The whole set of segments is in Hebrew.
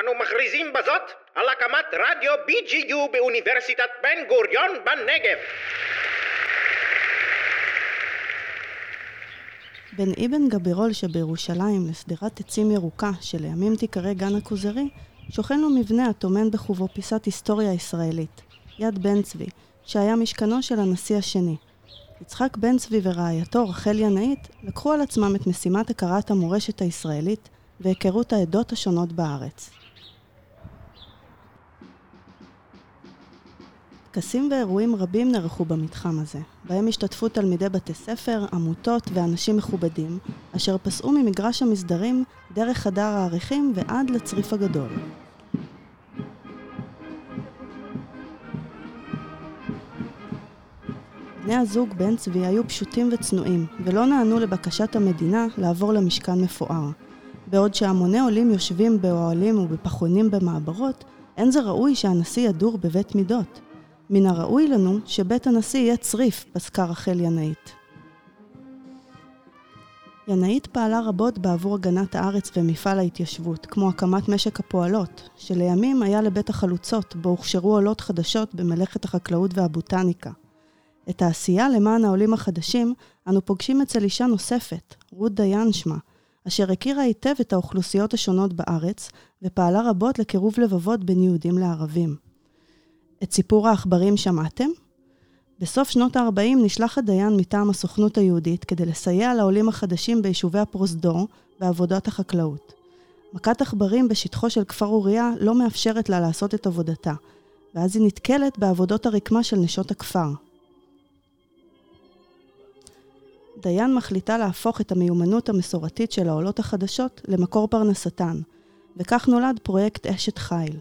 אנו מכריזים בזאת על הקמת רדיו BGU באוניברסיטת בן גוריון בנגב. בין אבן גבירול שבירושלים לשדרת עצים ירוקה שלימים תיקרא גן הכוזרי, שוכן לו מבנה הטומן בחובו פיסת היסטוריה ישראלית, יד בן צבי, שהיה משכנו של הנשיא השני. יצחק בן צבי ורעייתו רחל ינאית לקחו על עצמם את משימת הכרת המורשת הישראלית והיכרות העדות השונות בארץ. טקסים ואירועים רבים נערכו במתחם הזה, בהם השתתפו תלמידי בתי ספר, עמותות ואנשים מכובדים, אשר פסעו ממגרש המסדרים דרך חדר העריכים ועד לצריף הגדול. בני הזוג בן צבי היו פשוטים וצנועים, ולא נענו לבקשת המדינה לעבור למשכן מפואר. בעוד שהמוני עולים יושבים באוהלים ובפחונים במעברות, אין זה ראוי שהנשיא ידור בבית מידות. מן הראוי לנו שבית הנשיא יהיה צריף, פסקה רחל ינאית. ינאית פעלה רבות בעבור הגנת הארץ ומפעל ההתיישבות, כמו הקמת משק הפועלות, שלימים היה לבית החלוצות, בו הוכשרו עולות חדשות במלאכת החקלאות והבוטניקה. את העשייה למען העולים החדשים, אנו פוגשים אצל אישה נוספת, רות דיין שמה, אשר הכירה היטב את האוכלוסיות השונות בארץ, ופעלה רבות לקירוב לבבות בין יהודים לערבים. את סיפור העכברים שמעתם? בסוף שנות ה-40 נשלח הדיין מטעם הסוכנות היהודית כדי לסייע לעולים החדשים ביישובי הפרוזדור בעבודת החקלאות. מכת עכברים בשטחו של כפר אוריה לא מאפשרת לה לעשות את עבודתה, ואז היא נתקלת בעבודות הרקמה של נשות הכפר. דיין מחליטה להפוך את המיומנות המסורתית של העולות החדשות למקור פרנסתן, וכך נולד פרויקט אשת חיל.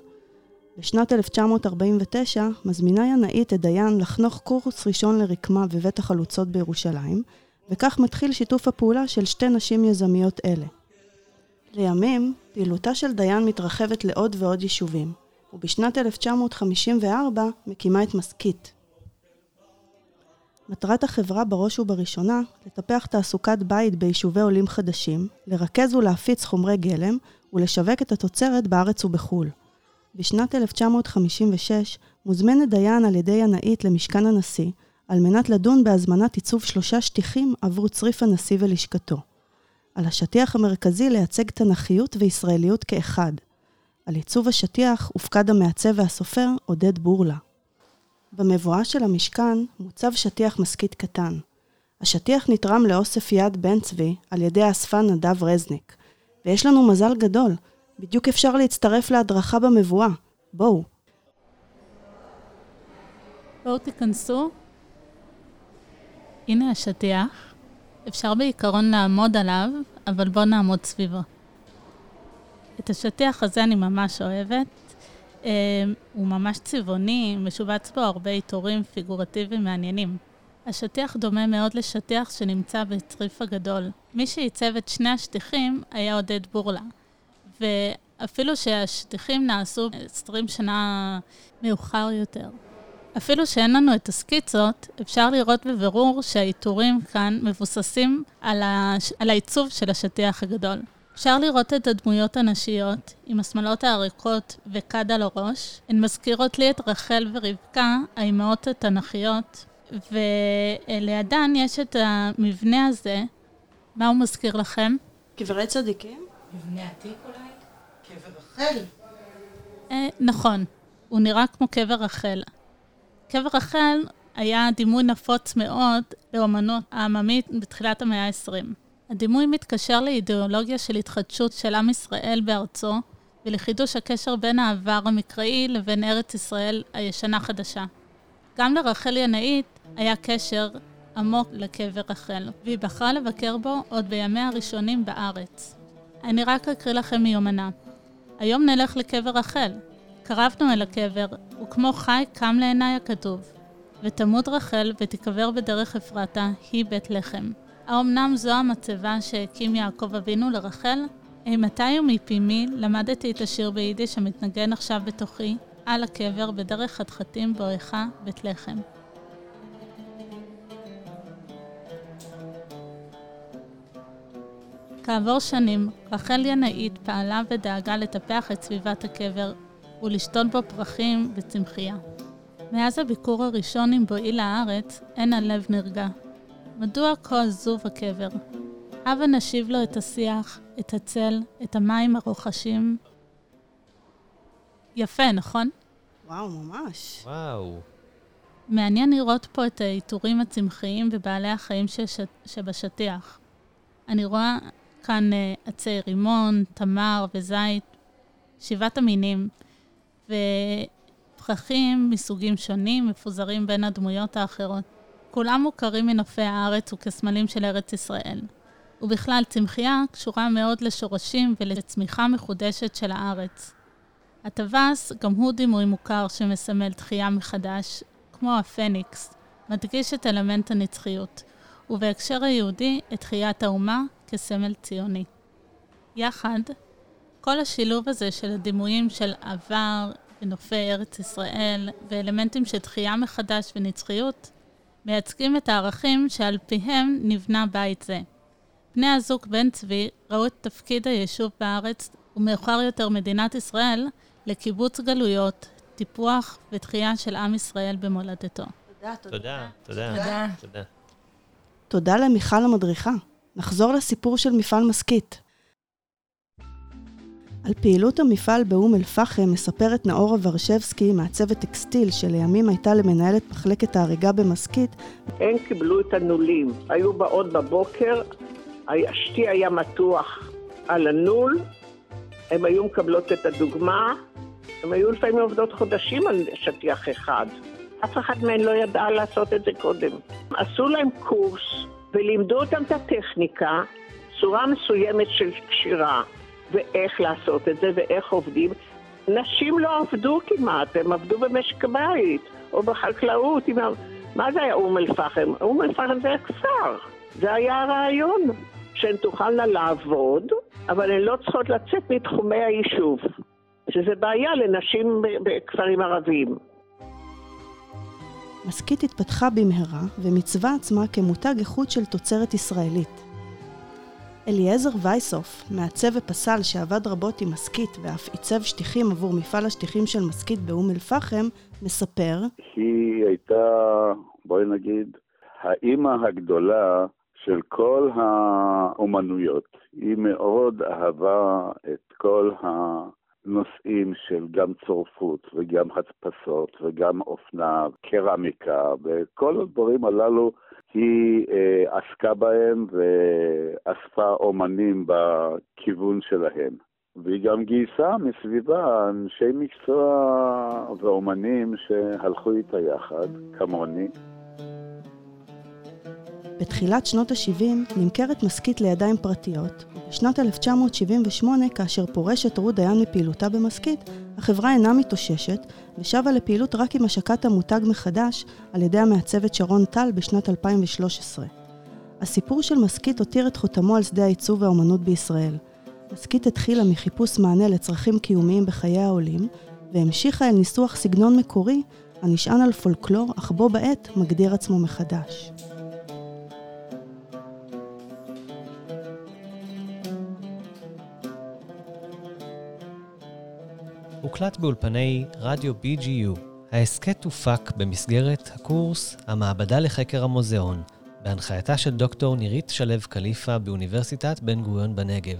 בשנת 1949 מזמינה ינאית את דיין לחנוך קורס ראשון לרקמה בבית החלוצות בירושלים, וכך מתחיל שיתוף הפעולה של שתי נשים יזמיות אלה. לימים, פעילותה של דיין מתרחבת לעוד ועוד יישובים, ובשנת 1954 מקימה את מסכית. מטרת החברה בראש ובראשונה לטפח תעסוקת בית ביישובי עולים חדשים, לרכז ולהפיץ חומרי גלם ולשווק את התוצרת בארץ ובחו"ל. בשנת 1956 מוזמנת דיין על ידי ינאית למשכן הנשיא, על מנת לדון בהזמנת עיצוב שלושה שטיחים עבור צריף הנשיא ולשכתו. על השטיח המרכזי לייצג תנכיות וישראליות כאחד. על עיצוב השטיח הופקד המעצב והסופר עודד בורלה. במבואה של המשכן מוצב שטיח משכית קטן. השטיח נתרם לאוסף יד בן צבי על ידי האספן נדב רזניק. ויש לנו מזל גדול, בדיוק אפשר להצטרף להדרכה במבואה. בואו. בואו תיכנסו. הנה השטיח. אפשר בעיקרון לעמוד עליו, אבל בואו נעמוד סביבו. את השטיח הזה אני ממש אוהבת. Uh, הוא ממש צבעוני, משובץ בו הרבה עיטורים פיגורטיביים מעניינים. השטיח דומה מאוד לשטיח שנמצא בצריף הגדול. מי שעיצב את שני השטיחים היה עודד בורלה. ואפילו שהשטיחים נעשו 20 שנה מאוחר יותר. אפילו שאין לנו את הסקיצות, אפשר לראות בבירור שהעיטורים כאן מבוססים על, הש... על העיצוב של השטיח הגדול. אפשר לראות את הדמויות הנשיות עם השמלות האריקות וכד על הראש. הן מזכירות לי את רחל ורבקה, האימהות התנ"כיות, ולידן יש את המבנה הזה. מה הוא מזכיר לכם? קברי צדיקים? מבנה עתיק אולי? רחל. אה, נכון, הוא נראה כמו קבר רחל. קבר רחל היה דימוי נפוץ מאוד באמנות העממית בתחילת המאה ה-20. הדימוי מתקשר לאידיאולוגיה של התחדשות של עם ישראל בארצו ולחידוש הקשר בין העבר המקראי לבין ארץ ישראל הישנה-חדשה. גם לרחל ינאית היה קשר עמוק לקבר רחל, והיא בחרה לבקר בו עוד בימיה הראשונים בארץ. אני רק אקריא לכם מיומנה. היום נלך לקבר רחל. קרבנו אל הקבר, וכמו חי קם לעיניי הכתוב. ותמות רחל ותיקבר בדרך אפרתה, היא בית לחם. האמנם זו המצבה שהקים יעקב אבינו לרחל? אימתי ומפי מי למדתי את השיר ביידיש המתנגן עכשיו בתוכי, על הקבר בדרך חתחתים בואכה בית לחם. כעבור שנים, רחל ינאית פעלה ודאגה לטפח את סביבת הקבר ולשתות בו פרחים וצמחייה. מאז הביקור הראשון עם בואי לארץ, אין הלב נרגע. מדוע כה עזוב הקבר? הבה נשיב לו את השיח, את הצל, את המים הרוחשים. יפה, נכון? וואו, ממש. וואו. מעניין לראות פה את העיטורים הצמחיים ובעלי החיים שש... שבשטיח. אני רואה כאן uh, עצי רימון, תמר וזית, שבעת המינים, ופרחים מסוגים שונים מפוזרים בין הדמויות האחרות. כולם מוכרים מנופי הארץ וכסמלים של ארץ ישראל. ובכלל, צמחייה קשורה מאוד לשורשים ולצמיחה מחודשת של הארץ. הטווס גם הוא דימוי מוכר שמסמל תחייה מחדש, כמו הפניקס, מדגיש את אלמנט הנצחיות, ובהקשר היהודי, את תחיית האומה כסמל ציוני. יחד, כל השילוב הזה של הדימויים של עבר ונופי ארץ ישראל ואלמנטים של תחייה מחדש ונצחיות, מייצגים את הערכים שעל פיהם נבנה בית זה. בני הזוג בן צבי ראו את תפקיד היישוב בארץ, ומאוחר יותר מדינת ישראל, לקיבוץ גלויות, טיפוח ותחייה של עם ישראל במולדתו. תודה, תודה, תודה. תודה. תודה. תודה למיכל המדריכה. נחזור לסיפור של מפעל מסכית. על פעילות המפעל באום אל-פחם מספרת נאורה ורשבסקי, מעצבת טקסטיל שלימים הייתה למנהלת מחלקת ההריגה במסכית, הן קיבלו את הנולים. היו באות בבוקר, השתי היה מתוח על הנול, הן היו מקבלות את הדוגמה, הן היו לפעמים עובדות חודשים על שטיח אחד. אף אחד מהן לא ידעה לעשות את זה קודם. עשו להם קורס ולימדו אותם את הטכניקה, צורה מסוימת של קשירה, ואיך לעשות את זה ואיך עובדים. נשים לא עבדו כמעט, הן עבדו במשק הבית או בחקלאות. עם מה זה היה אום אל-פחם? אום אל-פחם זה היה כפר. זה היה הרעיון, שהן תוכלנה לעבוד, אבל הן לא צריכות לצאת מתחומי היישוב. שזה בעיה לנשים בכפרים ערביים. מסכית התפתחה במהרה ומיצבה עצמה כמותג איכות של תוצרת ישראלית. אליעזר וייסוף, מעצב ופסל שעבד רבות עם מסכית ואף עיצב שטיחים עבור מפעל השטיחים של מסכית באום אל-פחם, מספר היא הייתה, בואי נגיד, האימא הגדולה של כל האומנויות. היא מאוד אהבה את כל הנושאים של גם צורפות וגם הדפסות וגם אופנה, קרמיקה, וכל הדברים הללו היא אה, עסקה בהם ואספה אומנים בכיוון שלהם. והיא גם גייסה מסביבה אנשי מקצוע ואומנים שהלכו איתה יחד, כמוני. בתחילת שנות ה-70 נמכרת מסכית לידיים פרטיות. בשנת 1978, כאשר פורשת רות דיין מפעילותה במסכית, החברה אינה מתאוששת, ושבה לפעילות רק עם השקת המותג מחדש על ידי המעצבת שרון טל בשנת 2013. הסיפור של מסכית הותיר את חותמו על שדה העיצוב והאומנות בישראל. מסכית התחילה מחיפוש מענה לצרכים קיומיים בחיי העולים, והמשיכה אל ניסוח סגנון מקורי הנשען על פולקלור, אך בו בעת מגדיר עצמו מחדש. הוקלט באולפני רדיו BGU. ההסכת הופק במסגרת הקורס המעבדה לחקר המוזיאון, בהנחייתה של דוקטור נירית שלו קליפה באוניברסיטת בן גוריון בנגב,